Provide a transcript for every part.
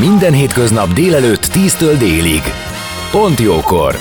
Minden hétköznap délelőtt 10-től délig. Pont jókor!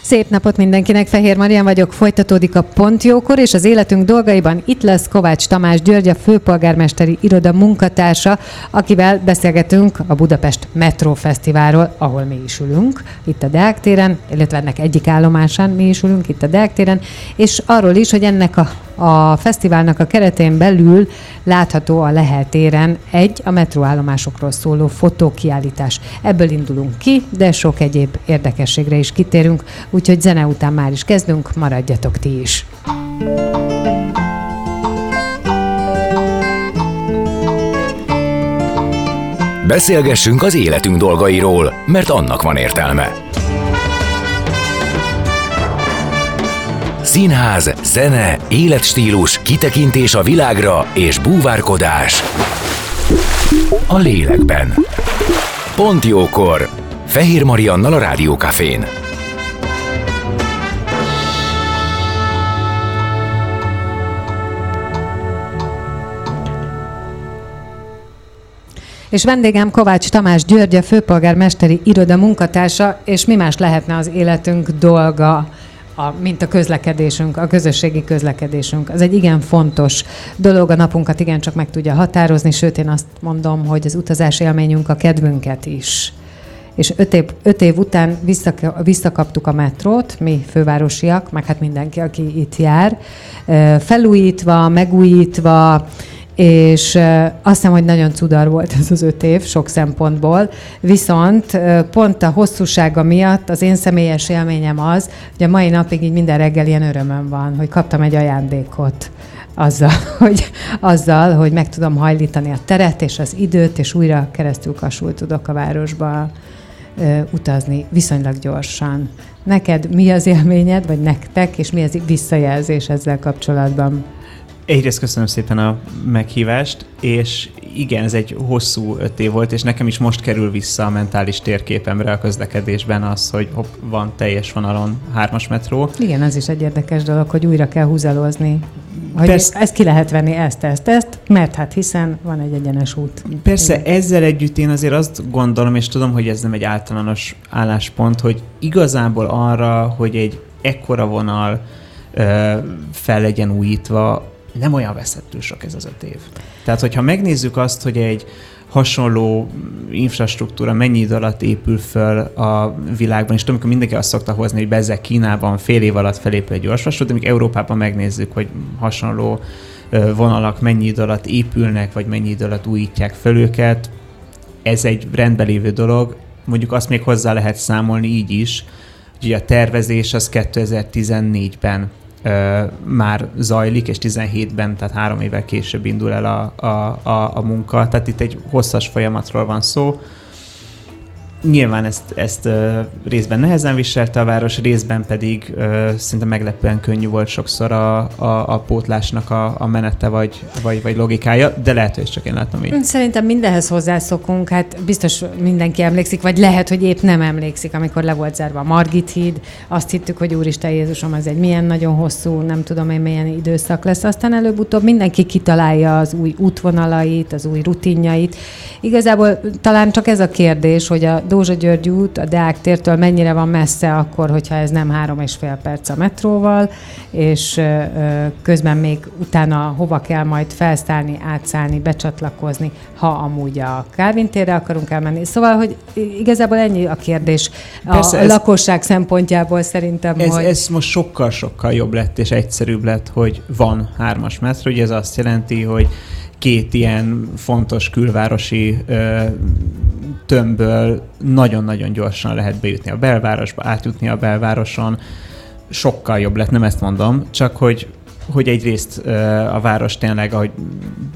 Szép napot mindenkinek, Fehér Marian vagyok, folytatódik a Pontjókor, és az életünk dolgaiban itt lesz Kovács Tamás György, a főpolgármesteri iroda munkatársa, akivel beszélgetünk a Budapest Metro Fesztiválról, ahol mi is ülünk, itt a Deák téren, illetve ennek egyik állomásán mi is ülünk, itt a Deák téren, és arról is, hogy ennek a a fesztiválnak a keretén belül látható a Lehel téren egy a metróállomásokról szóló fotókiállítás. Ebből indulunk ki, de sok egyéb érdekességre is kitérünk, úgyhogy zene után már is kezdünk, maradjatok ti is. Beszélgessünk az életünk dolgairól, mert annak van értelme. Színház, zene, életstílus, kitekintés a világra és búvárkodás. A lélekben. Pont jókor. Fehér Mariannal a Rádiókafén. És vendégem Kovács Tamás György, a főpolgármesteri iroda munkatársa, és mi más lehetne az életünk dolga, a, mint a közlekedésünk, a közösségi közlekedésünk. Az egy igen fontos dolog, a napunkat igencsak meg tudja határozni, sőt én azt mondom, hogy az utazás élményünk a kedvünket is és öt év, öt év után visszakaptuk a metrót, mi fővárosiak, meg hát mindenki, aki itt jár, felújítva, megújítva, és azt hiszem, hogy nagyon cudar volt ez az öt év sok szempontból, viszont pont a hosszúsága miatt az én személyes élményem az, hogy a mai napig így minden reggel ilyen örömöm van, hogy kaptam egy ajándékot azzal, hogy, azzal, hogy meg tudom hajlítani a teret és az időt, és újra keresztül kasul tudok a városba utazni viszonylag gyorsan. Neked mi az élményed, vagy nektek, és mi az visszajelzés ezzel kapcsolatban? Egyrészt köszönöm szépen a meghívást, és igen, ez egy hosszú öt év volt, és nekem is most kerül vissza a mentális térképemre a közlekedésben az, hogy hopp, van teljes vonalon hármas metró. Igen, ez is egy érdekes dolog, hogy újra kell húzalozni. Hogy Persze, ezt ki lehet venni, ezt, ezt, ezt, mert hát hiszen van egy egyenes út. Persze, Igen. ezzel együtt én azért azt gondolom, és tudom, hogy ez nem egy általános álláspont, hogy igazából arra, hogy egy ekkora vonal fel legyen újítva, nem olyan veszettül sok ez az öt év. Tehát, hogyha megnézzük azt, hogy egy hasonló infrastruktúra mennyi idő alatt épül föl a világban, és tudom, amikor mindenki azt szokta hozni, hogy bezek Kínában fél év alatt felépül egy gyorsvasút, de még Európában megnézzük, hogy hasonló vonalak mennyi idő alatt épülnek, vagy mennyi idő alatt újítják föl őket, ez egy rendben lévő dolog. Mondjuk azt még hozzá lehet számolni így is, hogy a tervezés az 2014-ben már zajlik, és 17-ben, tehát három évvel később indul el a, a, a, a munka. Tehát itt egy hosszas folyamatról van szó. Nyilván ezt, ezt részben nehezen viselte a város, részben pedig szinte meglepően könnyű volt sokszor a, a, a pótlásnak a, a menete vagy, vagy, vagy logikája, de lehet, hogy csak én látom így. Szerintem mindenhez hozzászokunk, hát biztos mindenki emlékszik, vagy lehet, hogy épp nem emlékszik, amikor le volt zárva a Margit híd, azt hittük, hogy Úristen Jézusom, ez egy milyen nagyon hosszú, nem tudom én milyen időszak lesz, aztán előbb-utóbb mindenki kitalálja az új útvonalait, az új rutinjait. Igazából talán csak ez a kérdés, hogy a Dózsa György út a Deák tértől mennyire van messze akkor, hogyha ez nem három és fél perc a metróval, és közben még utána hova kell majd felszállni, átszállni, becsatlakozni, ha amúgy a Kálvin térre akarunk elmenni. Szóval, hogy igazából ennyi a kérdés Persze a ez, lakosság szempontjából szerintem, ez, hogy... Ez most sokkal-sokkal jobb lett és egyszerűbb lett, hogy van hármas metró, ugye ez azt jelenti, hogy két ilyen fontos külvárosi ö, tömbből nagyon-nagyon gyorsan lehet bejutni a belvárosba, átjutni a belvároson. Sokkal jobb lett, nem ezt mondom, csak hogy hogy egyrészt a város tényleg, ahogy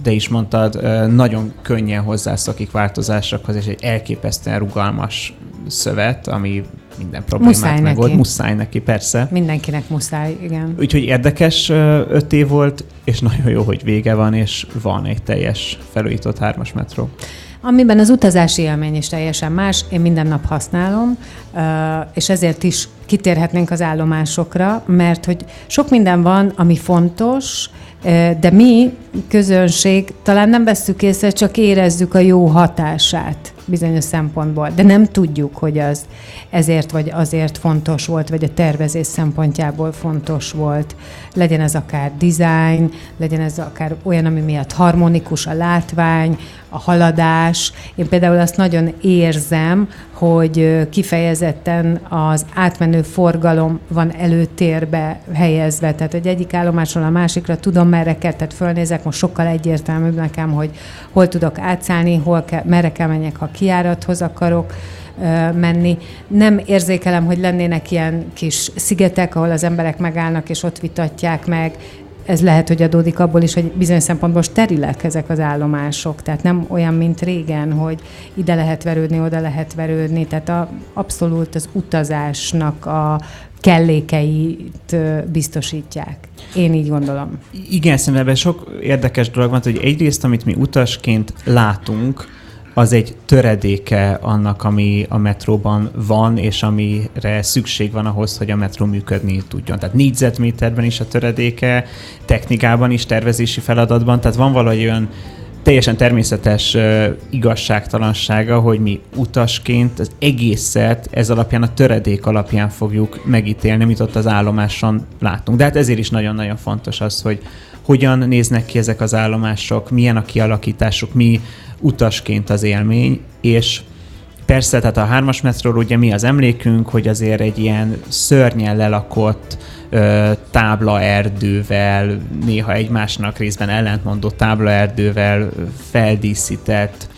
te is mondtad, nagyon könnyen hozzászokik változásokhoz, és egy elképesztően rugalmas szövet, ami minden problémát Muszáj megold. neki. Muszáj neki, persze. Mindenkinek muszáj, igen. Úgyhogy érdekes öt év volt, és nagyon jó, hogy vége van, és van egy teljes felújított hármas metró. Amiben az utazási élmény is teljesen más, én minden nap használom, és ezért is kitérhetnénk az állomásokra, mert hogy sok minden van, ami fontos, de mi, közönség, talán nem veszük észre, csak érezzük a jó hatását bizonyos szempontból, de nem tudjuk, hogy az ezért vagy azért fontos volt, vagy a tervezés szempontjából fontos volt. Legyen ez akár design, legyen ez akár olyan, ami miatt harmonikus a látvány, a haladás. Én például azt nagyon érzem, hogy kifejezetten az átmenő forgalom van előtérbe helyezve, tehát hogy egyik állomásról a másikra tudom, merre kell, tehát fölnézek, most sokkal egyértelműbb nekem, hogy hol tudok átszállni, hol kell, merre kell menjek, ha kiárathoz akarok menni. Nem érzékelem, hogy lennének ilyen kis szigetek, ahol az emberek megállnak és ott vitatják meg. Ez lehet, hogy adódik abból is, hogy bizonyos szempontból sterilek ezek az állomások. Tehát nem olyan, mint régen, hogy ide lehet verődni, oda lehet verődni. Tehát a, abszolút az utazásnak a kellékeit biztosítják. Én így gondolom. Igen, szerintem ebben sok érdekes dolog van, hogy egyrészt, amit mi utasként látunk, az egy töredéke annak, ami a metróban van, és amire szükség van ahhoz, hogy a metró működni tudjon. Tehát négyzetméterben is a töredéke, technikában is, tervezési feladatban, tehát van valahogy olyan teljesen természetes uh, igazságtalansága, hogy mi utasként az egészet ez alapján, a töredék alapján fogjuk megítélni, amit ott az állomáson látunk. De hát ezért is nagyon-nagyon fontos az, hogy hogyan néznek ki ezek az állomások, milyen a kialakításuk, mi utasként az élmény, és persze, tehát a hármas metróról ugye mi az emlékünk, hogy azért egy ilyen szörnyen lelakott ö, táblaerdővel, néha egymásnak részben ellentmondó táblaerdővel feldíszített,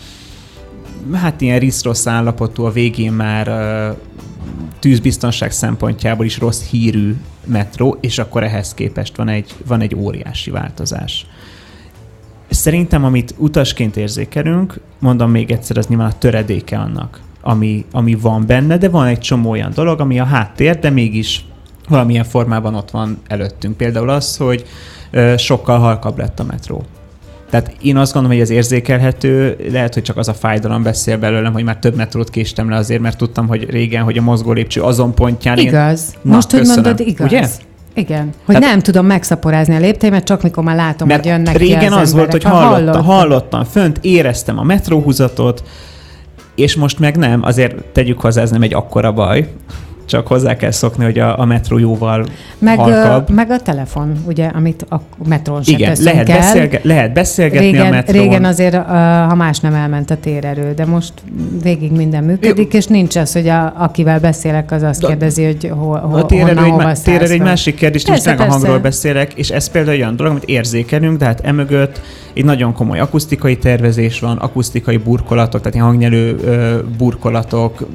hát ilyen risz-rossz állapotú, a végén már ö, tűzbiztonság szempontjából is rossz hírű metró, és akkor ehhez képest van egy, van egy óriási változás. Szerintem, amit utasként érzékelünk, mondom még egyszer, az nyilván a töredéke annak, ami, ami van benne, de van egy csomó olyan dolog, ami a háttér, de mégis valamilyen formában ott van előttünk. Például az, hogy sokkal halkabb lett a metró. Tehát én azt gondolom, hogy ez érzékelhető, lehet, hogy csak az a fájdalom beszél belőlem, hogy már több metrót késtem le azért, mert tudtam, hogy régen, hogy a mozgó lépcső azon pontján... Igaz. Én... Most, hogy köszönöm. mondod, igaz. Ugye? Igen. Hogy Tehát- nem tudom megszaporázni a lépteimet, csak mikor már látom, Mert hogy jönnek régen ki az, az volt, hogy Ha hallottam, hallottam. hallottam fönt, éreztem a metróhúzatot, és most meg nem, azért tegyük hozzá, ez nem egy akkora baj, csak hozzá kell szokni, hogy a, a metró jóval Meg, halkabb. meg a telefon, ugye, amit a metrón se Igen, lehet, el. beszélge- lehet beszélgetni a Régen, metrón. régen azért, ha más nem elment a térerő, de most végig minden működik, és nincs az, hogy a, akivel beszélek, az azt De- kérdezi, hogy hol, hol, A térerő honnan, egy, hova térerő egy másik kérdés, most Persze, meg a hangról beszélek, és ez például olyan dolog, amit érzékelünk, de hát emögött egy nagyon komoly akusztikai tervezés van, akusztikai burkolatok, tehát hangnyelő burkolatok,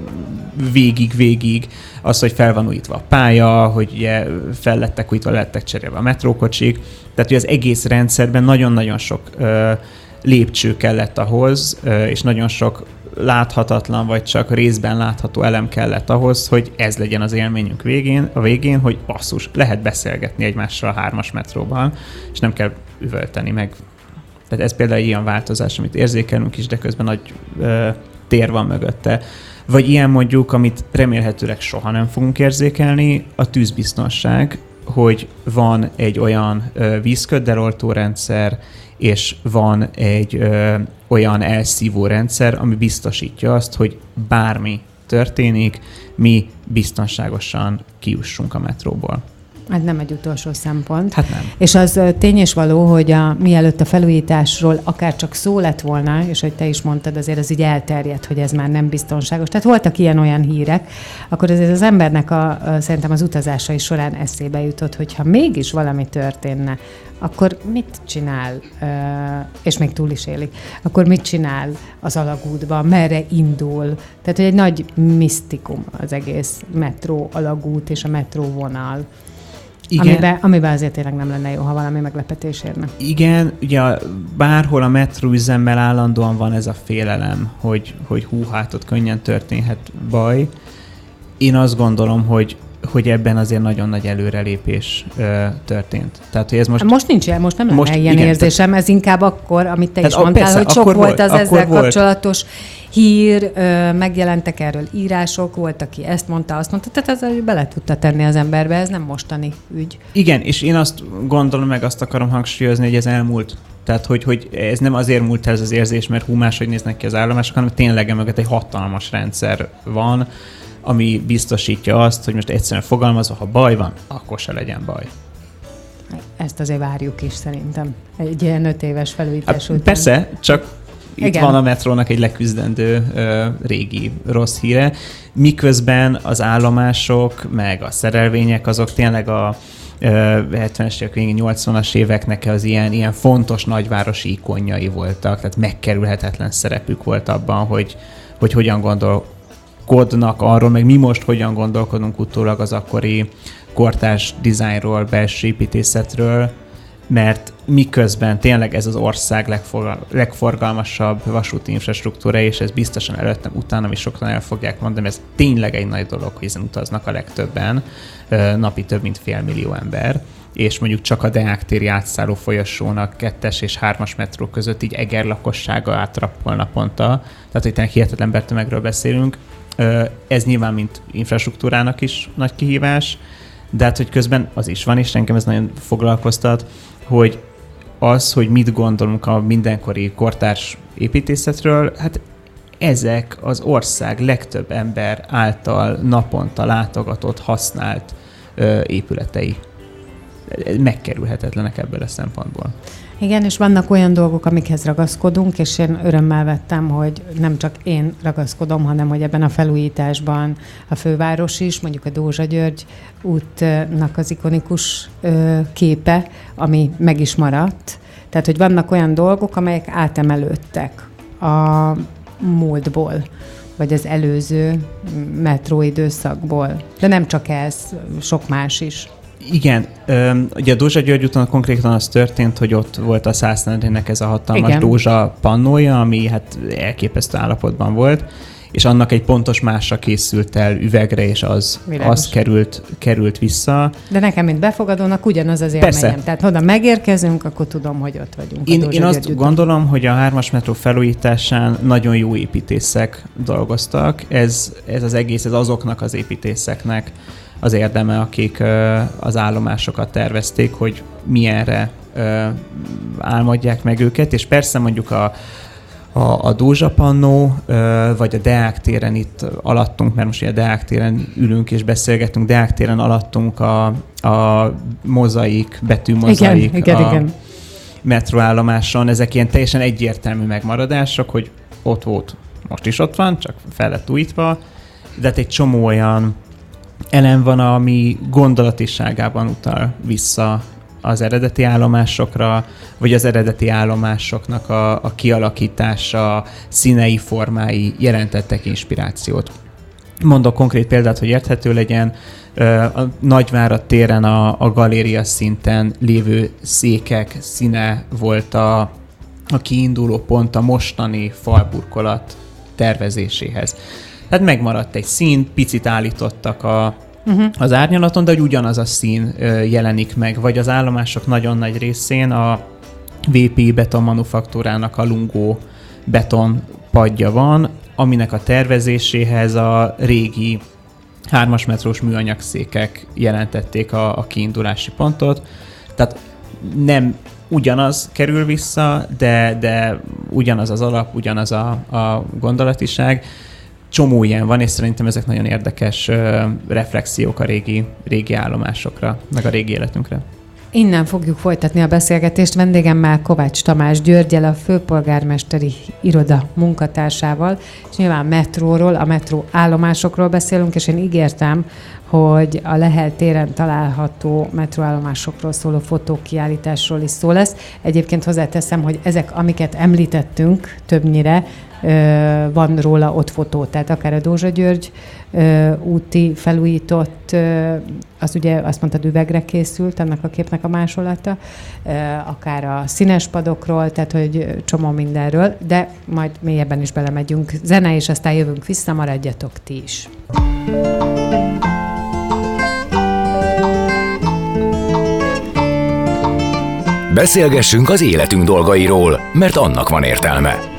végig-végig, az, hogy fel van újítva a pálya, hogy ugye fel lettek újítva, lettek cserélve a metrókocsik, tehát hogy az egész rendszerben nagyon-nagyon sok ö, lépcső kellett ahhoz, ö, és nagyon sok láthatatlan, vagy csak részben látható elem kellett ahhoz, hogy ez legyen az élményünk végén, a végén, hogy basszus, lehet beszélgetni egymással a hármas metróban, és nem kell üvölteni meg. Tehát ez például egy ilyen változás, amit érzékelünk is, de közben nagy ö, tér van mögötte. Vagy ilyen mondjuk, amit remélhetőleg soha nem fogunk érzékelni, a tűzbiztonság, hogy van egy olyan ö, vízköddeloltó rendszer, és van egy ö, olyan elszívó rendszer, ami biztosítja azt, hogy bármi történik, mi biztonságosan kiussunk a metróból. Ez nem egy utolsó szempont. Hát nem. És az tény és való, hogy a, mielőtt a felújításról akár csak szó lett volna, és hogy te is mondtad, azért az így elterjedt, hogy ez már nem biztonságos. Tehát voltak ilyen-olyan hírek, akkor azért az embernek a, a, szerintem az utazásai során eszébe jutott, hogy ha mégis valami történne, akkor mit csinál, és még túl is élik, akkor mit csinál az alagútban, merre indul. Tehát, hogy egy nagy misztikum az egész metró alagút és a metró vonal. Igen. Amiben, amiben azért tényleg nem lenne jó, ha valami meglepetés érne. Igen, ugye bárhol a metróüzemmel állandóan van ez a félelem, hogy, hogy hú, hát ott könnyen történhet baj. Én azt gondolom, hogy hogy ebben azért nagyon nagy előrelépés ö, történt. Tehát, hogy ez most... Most nincs most nem most, lenne ilyen igen, érzésem, ez inkább akkor, amit te is mondtál, persze, hogy sok volt az ezzel volt. kapcsolatos hír, ö, megjelentek erről írások, volt, aki ezt mondta, azt mondta, tehát ez bele tudta tenni az emberbe, ez nem mostani ügy. Igen, és én azt gondolom, meg azt akarom hangsúlyozni, hogy ez elmúlt. Tehát, hogy, hogy ez nem azért múlt ez az érzés, mert hú, máshogy néznek ki az állomások, hanem tényleg mögött egy hatalmas rendszer van, ami biztosítja azt, hogy most egyszerűen fogalmazva, ha baj van, akkor se legyen baj. Ezt azért várjuk is szerintem. Egy ilyen öt éves felújítás hát, után. Persze, csak itt Igen. van a metrónak egy leküzdendő ö, régi rossz híre, miközben az állomások, meg a szerelvények azok tényleg a 70-es évek 80-as éveknek az ilyen, ilyen fontos nagyvárosi ikonjai voltak, tehát megkerülhetetlen szerepük volt abban, hogy, hogy hogyan gondol, gondolkodnak arról, meg mi most hogyan gondolkodunk utólag az akkori kortárs dizájnról, belső építészetről, mert miközben tényleg ez az ország legfor, legforgalmasabb vasúti infrastruktúra, és ez biztosan előttem, utána is sokan el fogják mondani, ez tényleg egy nagy dolog, hogy ezen utaznak a legtöbben, napi több mint fél millió ember és mondjuk csak a Deák téri átszálló folyosónak kettes és hármas metró között így Eger lakossága átrappol naponta, tehát hogy tényleg hihetetlen bertömegről beszélünk, ez nyilván, mint infrastruktúrának is nagy kihívás, de hát, hogy közben az is van, és engem ez nagyon foglalkoztat, hogy az, hogy mit gondolunk a mindenkori kortárs építészetről, hát ezek az ország legtöbb ember által naponta látogatott, használt ö, épületei. Megkerülhetetlenek ebből a szempontból. Igen, és vannak olyan dolgok, amikhez ragaszkodunk, és én örömmel vettem, hogy nem csak én ragaszkodom, hanem hogy ebben a felújításban a főváros is, mondjuk a Dózsa György útnak az ikonikus képe, ami meg is maradt. Tehát, hogy vannak olyan dolgok, amelyek átemelődtek a múltból vagy az előző metróidőszakból. De nem csak ez, sok más is. Igen, ugye a Dózsa György úton konkrétan az történt, hogy ott volt a Szásznándének ez a hatalmas Igen. Dózsa pannója, ami hát elképesztő állapotban volt, és annak egy pontos másra készült el üvegre, és az, az került, került vissza. De nekem, mint befogadónak ugyanaz az élményem. Persze. Tehát, ha megérkezünk, akkor tudom, hogy ott vagyunk. Én, én azt gondolom, hogy a hármas metró felújításán nagyon jó építészek dolgoztak. Ez, ez az egész, ez azoknak az építészeknek, az érdeme, akik az állomásokat tervezték, hogy milyenre álmodják meg őket, és persze mondjuk a, a, a Dózsa Pannó, vagy a Deák téren itt alattunk, mert most ugye a Deák téren ülünk és beszélgetünk, Deák téren alattunk a, a mozaik, betűmozaik igen, igen, a igen. metroállomáson, ezek ilyen teljesen egyértelmű megmaradások, hogy ott volt, most is ott van, csak fel lett újítva, de hát egy csomó olyan elem van, ami gondolatiságában utal vissza az eredeti állomásokra, vagy az eredeti állomásoknak a, a kialakítása, színei, formái jelentettek inspirációt. Mondok konkrét példát, hogy érthető legyen. A Nagyvárat téren a, a galéria szinten lévő székek színe volt a, a kiinduló pont a mostani falburkolat tervezéséhez. Tehát megmaradt egy szín, picit állítottak a, uh-huh. az árnyalaton, de hogy ugyanaz a szín jelenik meg, vagy az állomások nagyon nagy részén a VP beton manufaktúrának a lungó beton padja van, aminek a tervezéséhez a régi hármas metrós műanyagszékek jelentették a, a kiindulási pontot. Tehát nem ugyanaz kerül vissza, de, de ugyanaz az alap, ugyanaz a, a gondolatiság csomó ilyen van, és szerintem ezek nagyon érdekes reflexiók a régi, régi állomásokra, meg a régi életünkre. Innen fogjuk folytatni a beszélgetést vendégemmel Kovács Tamás Györgyel, a főpolgármesteri iroda munkatársával, és nyilván metróról, a metró állomásokról beszélünk, és én ígértem, hogy a Lehel téren található metróállomásokról szóló fotókiállításról is szó lesz. Egyébként hozzáteszem, hogy ezek, amiket említettünk többnyire, van róla ott fotó, tehát akár a Dózsa György úti felújított az ugye azt mondtad üvegre készült, ennek a képnek a másolata, akár a színes padokról, tehát hogy csomó mindenről, de majd mélyebben is belemegyünk. Zene, és aztán jövünk vissza, maradjatok ti is. Beszélgessünk az életünk dolgairól, mert annak van értelme.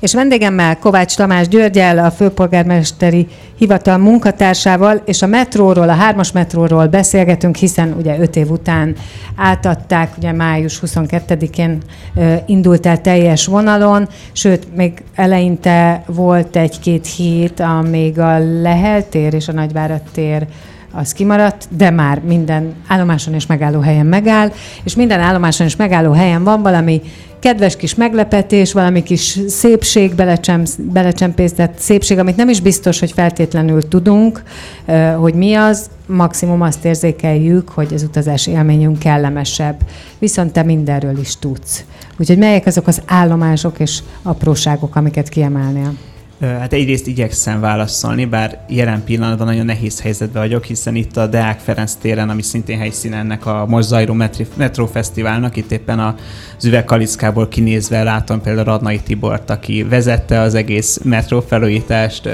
És vendégemmel Kovács Tamás Györgyel, a főpolgármesteri hivatal munkatársával, és a metróról, a hármas metróról beszélgetünk, hiszen ugye öt év után átadták, ugye május 22-én indult el teljes vonalon, sőt, még eleinte volt egy-két hét, amíg a Lehel tér és a Nagyvárad tér az kimaradt, de már minden állomáson és megállóhelyen megáll, és minden állomáson és megállóhelyen van valami kedves kis meglepetés, valami kis szépség, belecsempésztett szépség, amit nem is biztos, hogy feltétlenül tudunk, hogy mi az, maximum azt érzékeljük, hogy az utazás élményünk kellemesebb. Viszont te mindenről is tudsz. Úgyhogy melyek azok az állomások és apróságok, amiket kiemelnél? Hát egyrészt igyekszem válaszolni, bár jelen pillanatban nagyon nehéz helyzetben vagyok, hiszen itt a Deák Ferenc téren, ami szintén helyszín ennek a most zajló Metro Fesztiválnak, itt éppen az üvegkalickából kinézve látom például Radnai Tibort, aki vezette az egész metró felújítást,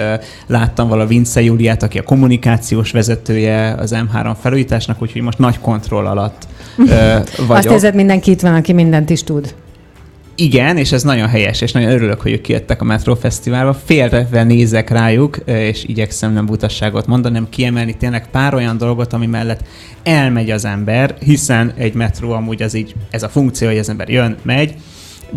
láttam vala Vince Júliát, aki a kommunikációs vezetője az M3 felújításnak, úgyhogy most nagy kontroll alatt vagyok. Azt érzed, mindenki itt van, aki mindent is tud. Igen, és ez nagyon helyes, és nagyon örülök, hogy ők kijöttek a Metro Fesztiválba. Félreve nézek rájuk, és igyekszem nem butasságot mondani, hanem kiemelni tényleg pár olyan dolgot, ami mellett elmegy az ember, hiszen egy metró amúgy az így, ez a funkció, hogy az ember jön, megy,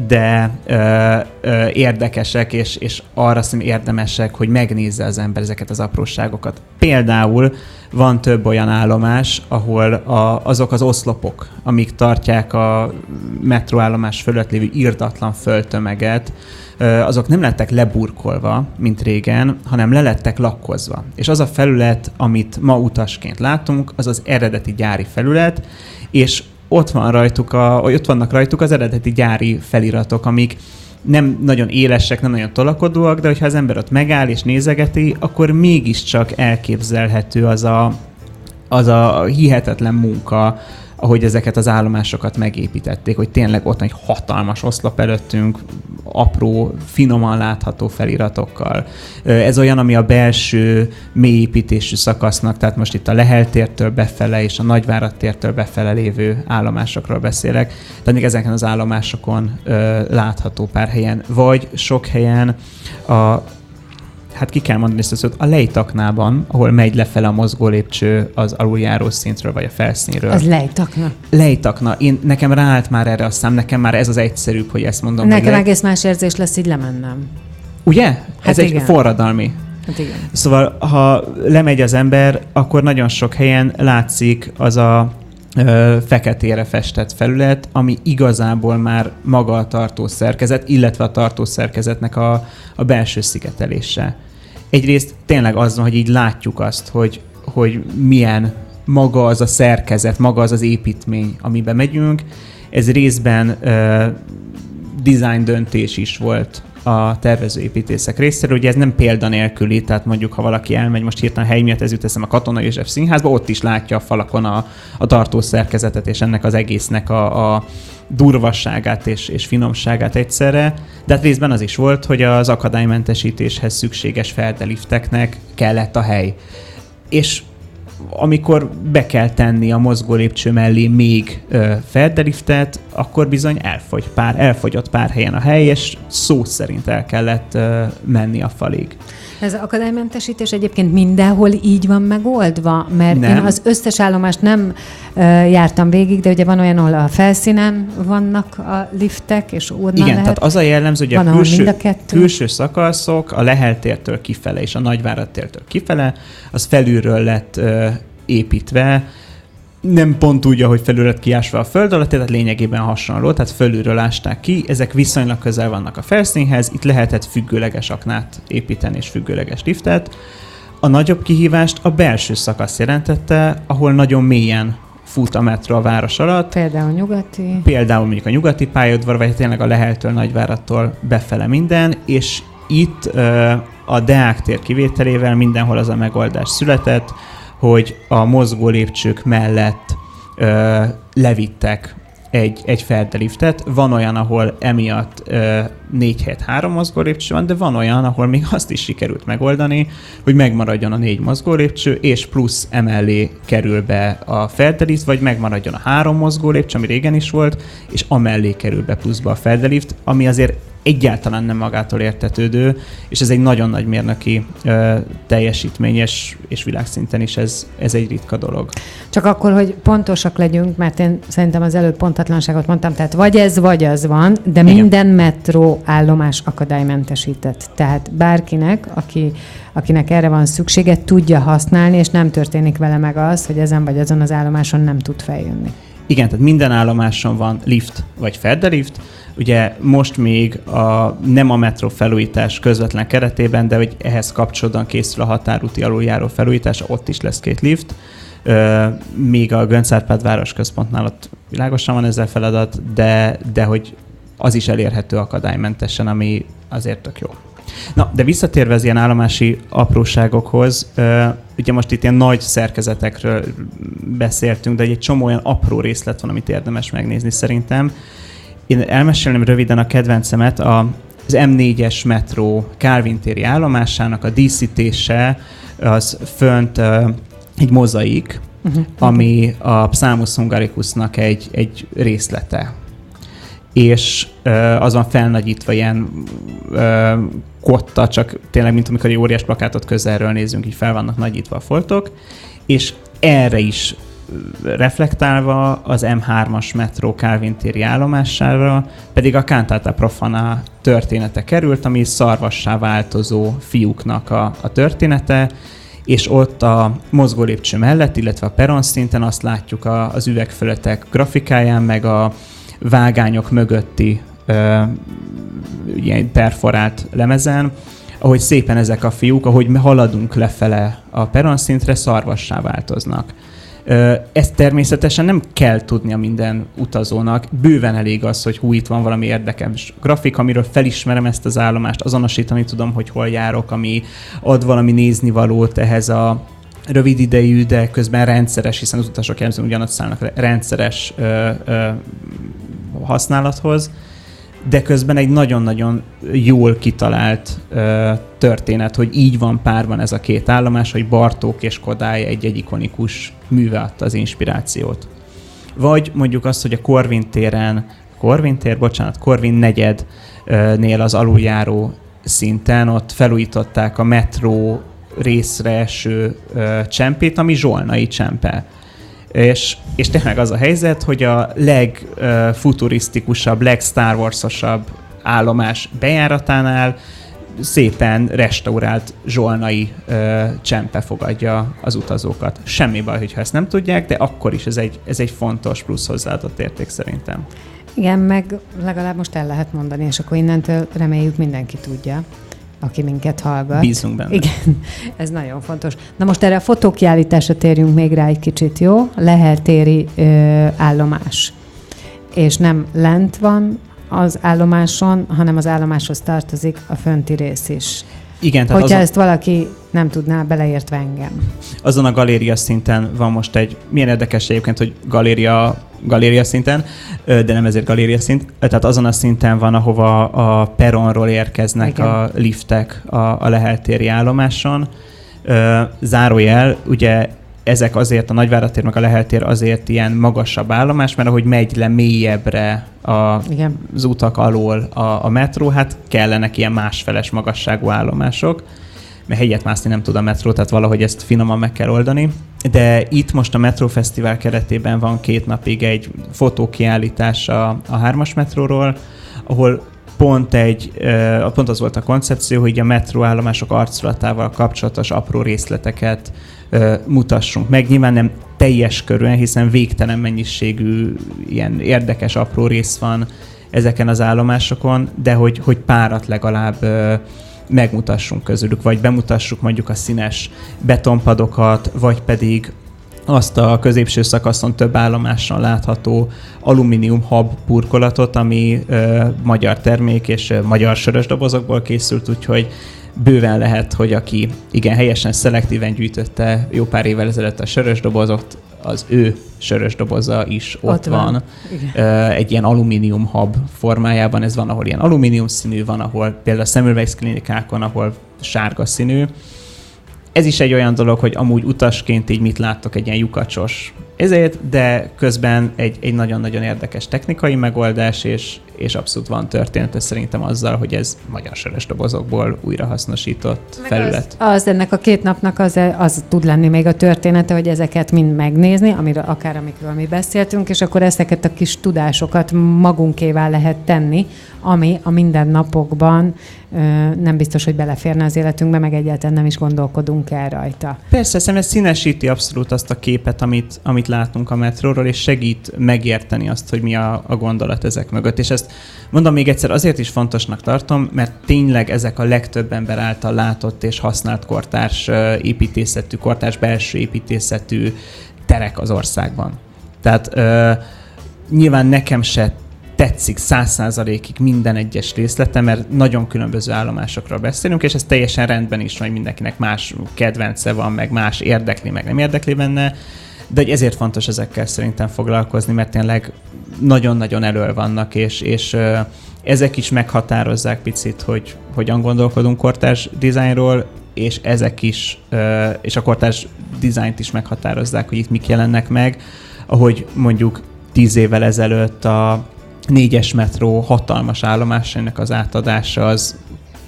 de ö, ö, érdekesek, és, és arra szerintem érdemesek, hogy megnézze az ember ezeket az apróságokat. Például van több olyan állomás, ahol a, azok az oszlopok, amik tartják a metróállomás fölött lévő írtatlan földtömeget, azok nem lettek leburkolva, mint régen, hanem le lettek lakkozva. És az a felület, amit ma utasként látunk, az az eredeti gyári felület, és ott, van rajtuk a, ott vannak rajtuk az eredeti gyári feliratok, amik nem nagyon élesek, nem nagyon tolakodóak, de hogyha az ember ott megáll és nézegeti, akkor mégiscsak elképzelhető az a, az a hihetetlen munka, ahogy ezeket az állomásokat megépítették, hogy tényleg ott egy hatalmas oszlop előttünk, apró, finoman látható feliratokkal. Ez olyan, ami a belső mélyépítésű szakasznak, tehát most itt a Leheltértől befele és a Nagyvárad tértől befele lévő állomásokról beszélek. Tehát még ezeken az állomásokon látható pár helyen, vagy sok helyen a hát ki kell mondani ezt a szót, a lejtaknában, ahol megy lefele a mozgó lépcső az aluljáró szintről, vagy a felszínről. Az lejtakna. Lejtakna. Én, nekem ráállt már erre a szám, nekem már ez az egyszerűbb, hogy ezt mondom. Nekem lej... egész más érzés lesz, így lemennem. Ugye? Hát ez igen. egy forradalmi. Hát igen. Szóval, ha lemegy az ember, akkor nagyon sok helyen látszik az a feketére festett felület, ami igazából már maga a tartószerkezet, illetve a tartószerkezetnek a, a belső szigetelése egyrészt tényleg az van, hogy így látjuk azt, hogy, hogy milyen maga az a szerkezet, maga az az építmény, amiben megyünk. Ez részben uh, design döntés is volt a tervezőépítészek részéről. Ugye ez nem példanélküli, tehát mondjuk, ha valaki elmegy, most hirtelen hely miatt ez jut eszem a Katona József Színházba, ott is látja a falakon a, a tartószerkezetet és ennek az egésznek a, a durvasságát és, és finomságát egyszerre, de hát részben az is volt, hogy az akadálymentesítéshez szükséges feldelifteknek kellett a hely. És amikor be kell tenni a mozgó lépcső mellé még ö, feldeliftet, akkor bizony elfogy pár, elfogyott pár helyen a hely, és szó szerint el kellett ö, menni a falig. Ez az akadálymentesítés egyébként mindenhol így van megoldva? Mert nem. én az összes állomást nem uh, jártam végig, de ugye van olyan, ahol a felszínen vannak a liftek, és onnan Igen, lehet. tehát az a jellemző, hogy van, a külső, a külső szakaszok a Leheltértől kifele és a Nagyvárad tértől kifele, az felülről lett uh, építve, nem pont úgy, ahogy felül lett kiásva a föld alatt, tehát lényegében hasonló, tehát fölülről ásták ki, ezek viszonylag közel vannak a felszínhez, itt lehetett függőleges aknát építeni és függőleges liftet. A nagyobb kihívást a belső szakasz jelentette, ahol nagyon mélyen fut a metró a város alatt. Például nyugati. Például mondjuk a nyugati pályaudvar, vagy tényleg a Leheltől Nagyvárattól befele minden, és itt a Deák tér kivételével mindenhol az a megoldás született, hogy a mozgó lépcsők mellett ö, levittek egy, egy ferdeliftet. Van olyan, ahol emiatt ö, négy helyet három mozgó lépcső van, de van olyan, ahol még azt is sikerült megoldani, hogy megmaradjon a négy mozgó lépcső, és plusz emellé kerül be a ferdelift, vagy megmaradjon a három mozgó lépcső, ami régen is volt, és amellé kerül be pluszba a ferdelift, ami azért egyáltalán nem magától értetődő, és ez egy nagyon nagy mérnöki ö, teljesítmény, és, és világszinten is ez, ez egy ritka dolog. Csak akkor, hogy pontosak legyünk, mert én szerintem az előbb pontatlanságot mondtam, tehát vagy ez, vagy az van, de Igen. minden metró állomás akadálymentesített. Tehát bárkinek, aki, akinek erre van szüksége, tudja használni, és nem történik vele meg az, hogy ezen vagy azon az állomáson nem tud feljönni. Igen, tehát minden állomáson van lift vagy ferdelift, Ugye most még a, nem a metró felújítás közvetlen keretében, de hogy ehhez kapcsolódóan készül a határúti aluljáró felújítás, ott is lesz két lift, míg a Göncárpád városközpontnál ott világosan van ezzel feladat, de, de hogy az is elérhető akadálymentesen, ami azért tök jó. Na, de visszatérve az ilyen állomási apróságokhoz, ugye most itt ilyen nagy szerkezetekről beszéltünk, de egy csomó olyan apró részlet van, amit érdemes megnézni szerintem. Én elmesélném röviden a kedvencemet, a, az M4-es metró Calvin téri állomásának a díszítése, az fönt uh, egy mozaik, uh-huh. ami a Psalmus Hungaricusnak egy, egy részlete. És uh, az van felnagyítva ilyen uh, kotta, csak tényleg, mint amikor egy óriás plakátot közelről nézünk, így fel vannak nagyítva a foltok, és erre is reflektálva az M3-as metró Calvin téri állomására pedig a Cantata Profana története került, ami szarvassá változó fiúknak a, a története, és ott a mozgó lépcső mellett, illetve a peron szinten azt látjuk a, az üvegfölöttek grafikáján, meg a vágányok mögötti ö, ilyen perforált lemezen, ahogy szépen ezek a fiúk, ahogy haladunk lefele a peron szintre, szarvassá változnak. Ezt természetesen nem kell tudnia minden utazónak. Bőven elég az, hogy hú, itt van valami érdekes grafik, amiről felismerem ezt az állomást, azonosítani tudom, hogy hol járok, ami ad valami néznivalót ehhez a rövid idejű, de közben rendszeres, hiszen az utasok jelzően ugyanazt szállnak rendszeres ö, ö, használathoz de közben egy nagyon-nagyon jól kitalált ö, történet, hogy így van párban ez a két állomás, hogy Bartók és Kodály egy-egy ikonikus műve adta az inspirációt. Vagy mondjuk azt, hogy a Korvin téren, Korvin tér, bocsánat, Korvin negyednél az aluljáró szinten ott felújították a metró részre eső ö, csempét, ami Zsolnai csempe és, és tényleg az a helyzet, hogy a legfuturisztikusabb, legStar Wars-osabb állomás bejáratánál szépen restaurált zsolnai ö, csempe fogadja az utazókat. Semmi baj, hogyha ezt nem tudják, de akkor is ez egy, ez egy fontos plusz hozzáadott érték szerintem. Igen, meg legalább most el lehet mondani, és akkor innentől reméljük mindenki tudja, aki minket hallgat. Bízunk benne. Igen, ez nagyon fontos. Na most erre a fotókiállításra térjünk még rá egy kicsit, jó? Leheltéri ö, állomás. És nem lent van az állomáson, hanem az állomáshoz tartozik a fönti rész is. Igen, tehát Hogyha azon, ezt valaki nem tudná, beleértve engem. Azon a galéria szinten van most egy, milyen érdekes egyébként, hogy galéria galéria szinten, de nem ezért galéria szint. Tehát azon a szinten van, ahova a peronról érkeznek Igen. a liftek a, a leheltéri állomáson. Zárójel, ugye ezek azért, a Nagyváratér meg a Leheltér azért ilyen magasabb állomás, mert ahogy megy le mélyebbre a, Igen. az utak alól a, a metró, hát kellenek ilyen másfeles magasságú állomások mert hegyet mászni nem tud a metró, tehát valahogy ezt finoman meg kell oldani. De itt most a Metro Fesztivál keretében van két napig egy fotókiállítás a, a hármas metróról, ahol pont egy, pont az volt a koncepció, hogy a metróállomások arculatával kapcsolatos apró részleteket mutassunk meg. Nyilván nem teljes körülön, hiszen végtelen mennyiségű ilyen érdekes apró rész van ezeken az állomásokon, de hogy, hogy párat legalább megmutassunk közülük, vagy bemutassuk mondjuk a színes betonpadokat, vagy pedig azt a középső szakaszon több állomáson látható alumínium hab burkolatot, ami ö, magyar termék és ö, magyar sörös dobozokból készült, úgyhogy bőven lehet, hogy aki igen helyesen, szelektíven gyűjtötte jó pár évvel ezelőtt a sörös dobozot, az ő sörös doboza is ott, ott van. van. Igen. Egy ilyen alumínium hab formájában, ez van, ahol ilyen alumínium színű, van, ahol például a Semmelweis klinikákon, ahol sárga színű, ez is egy olyan dolog, hogy amúgy utasként így mit láttok egy ilyen lyukacsos ezért, de közben egy, egy nagyon-nagyon érdekes technikai megoldás, és, és abszolút van története szerintem azzal, hogy ez magyar sörös dobozokból újrahasznosított Meg felület. Az, az ennek a két napnak az, az tud lenni még a története, hogy ezeket mind megnézni, amiről, akár amikről mi beszéltünk, és akkor ezeket a kis tudásokat magunkévá lehet tenni, ami a mindennapokban nem biztos, hogy beleférne az életünkbe, meg egyáltalán nem is gondolkodunk el rajta. Persze, szerintem ez színesíti abszolút azt a képet, amit, amit látunk a metróról, és segít megérteni azt, hogy mi a, a gondolat ezek mögött. És ezt mondom még egyszer, azért is fontosnak tartom, mert tényleg ezek a legtöbb ember által látott és használt kortárs építészetű, kortárs belső építészetű terek az országban. Tehát uh, nyilván nekem se tetszik száz százalékig minden egyes részlete, mert nagyon különböző állomásokról beszélünk, és ez teljesen rendben is, hogy mindenkinek más kedvence van, meg más érdekli, meg nem érdekli benne, de ezért fontos ezekkel szerintem foglalkozni, mert tényleg nagyon-nagyon elől vannak, és, és ezek is meghatározzák picit, hogy hogyan gondolkodunk kortárs dizájnról, és ezek is, és a kortárs dizájnt is meghatározzák, hogy itt mik jelennek meg, ahogy mondjuk tíz évvel ezelőtt a négyes metró hatalmas állomásainak az átadása az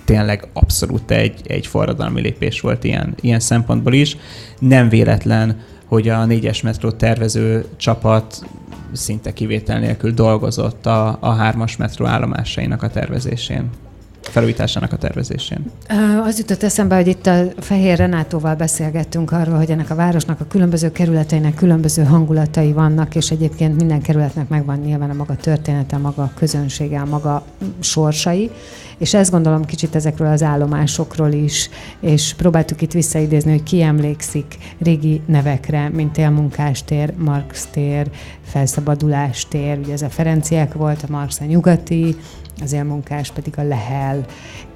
tényleg abszolút egy, egy forradalmi lépés volt ilyen, ilyen szempontból is. Nem véletlen, hogy a négyes metró tervező csapat szinte kivétel nélkül dolgozott a, a hármas metró állomásainak a tervezésén felújításának a tervezésén. Az jutott eszembe, hogy itt a Fehér Renátóval beszélgettünk arról, hogy ennek a városnak a különböző kerületeinek különböző hangulatai vannak, és egyébként minden kerületnek megvan nyilván a maga története, a maga közönsége, a maga sorsai, és ezt gondolom kicsit ezekről az állomásokról is, és próbáltuk itt visszaidézni, hogy ki emlékszik régi nevekre, mint Élmunkástér, Marx tér, Felszabadulástér, ugye ez a Ferenciek volt, a Marx a nyugati, az élmunkás pedig a lehel.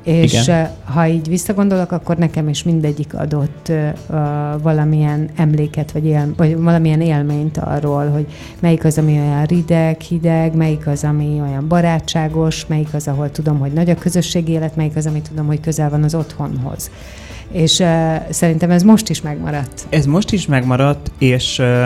És Igen. ha így visszagondolok, akkor nekem is mindegyik adott uh, valamilyen emléket, vagy, él, vagy valamilyen élményt arról, hogy melyik az, ami olyan rideg, hideg, melyik az, ami olyan barátságos, melyik az, ahol tudom, hogy nagy a közösségi élet, melyik az, ami tudom, hogy közel van az otthonhoz. És uh, szerintem ez most is megmaradt. Ez most is megmaradt, és uh,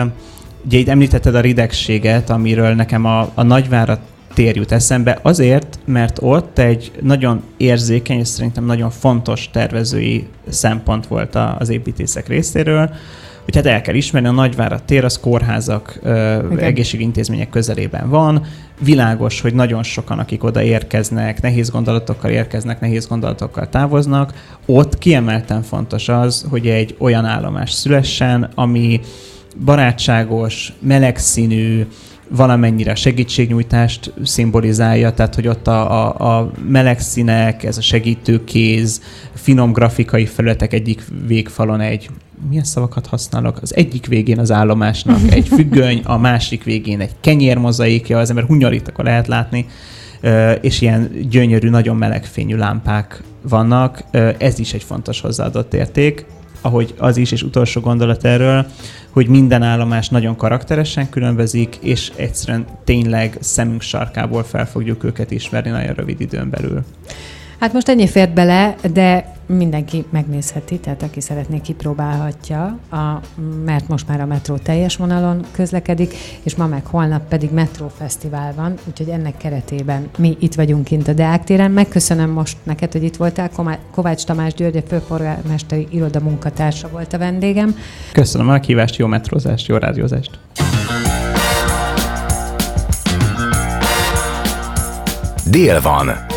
ugye itt említetted a ridegséget, amiről nekem a, a nagyvárat tér jut eszembe, azért, mert ott egy nagyon érzékeny és szerintem nagyon fontos tervezői szempont volt az építészek részéről, hogy hát el kell ismerni, a Nagyvárad tér az kórházak, ö, egészségintézmények közelében van. Világos, hogy nagyon sokan, akik oda érkeznek, nehéz gondolatokkal érkeznek, nehéz gondolatokkal távoznak. Ott kiemelten fontos az, hogy egy olyan állomás szülessen, ami barátságos, melegszínű, valamennyire segítségnyújtást szimbolizálja, tehát hogy ott a, a, a meleg színek, ez a segítőkéz, finom grafikai felületek egyik végfalon egy milyen szavakat használok? Az egyik végén az állomásnak egy függöny, a másik végén egy kenyérmozaikja, az ember hunyorít, akkor lehet látni, és ilyen gyönyörű, nagyon meleg fényű lámpák vannak. Ez is egy fontos hozzáadott érték ahogy az is, és utolsó gondolat erről, hogy minden állomás nagyon karakteresen különbözik, és egyszerűen tényleg szemünk sarkából fel fogjuk őket ismerni nagyon rövid időn belül. Hát most ennyi fért bele, de mindenki megnézheti, tehát aki szeretné, kipróbálhatja, a, mert most már a metró teljes vonalon közlekedik, és ma meg holnap pedig metrófesztivál van, úgyhogy ennek keretében mi itt vagyunk kint a Deák téren. Megköszönöm most neked, hogy itt voltál. Kovács Tamás György, a főpolgármesteri iroda munkatársa volt a vendégem. Köszönöm a kívást, jó metrózást, jó rádiózást. Dél van.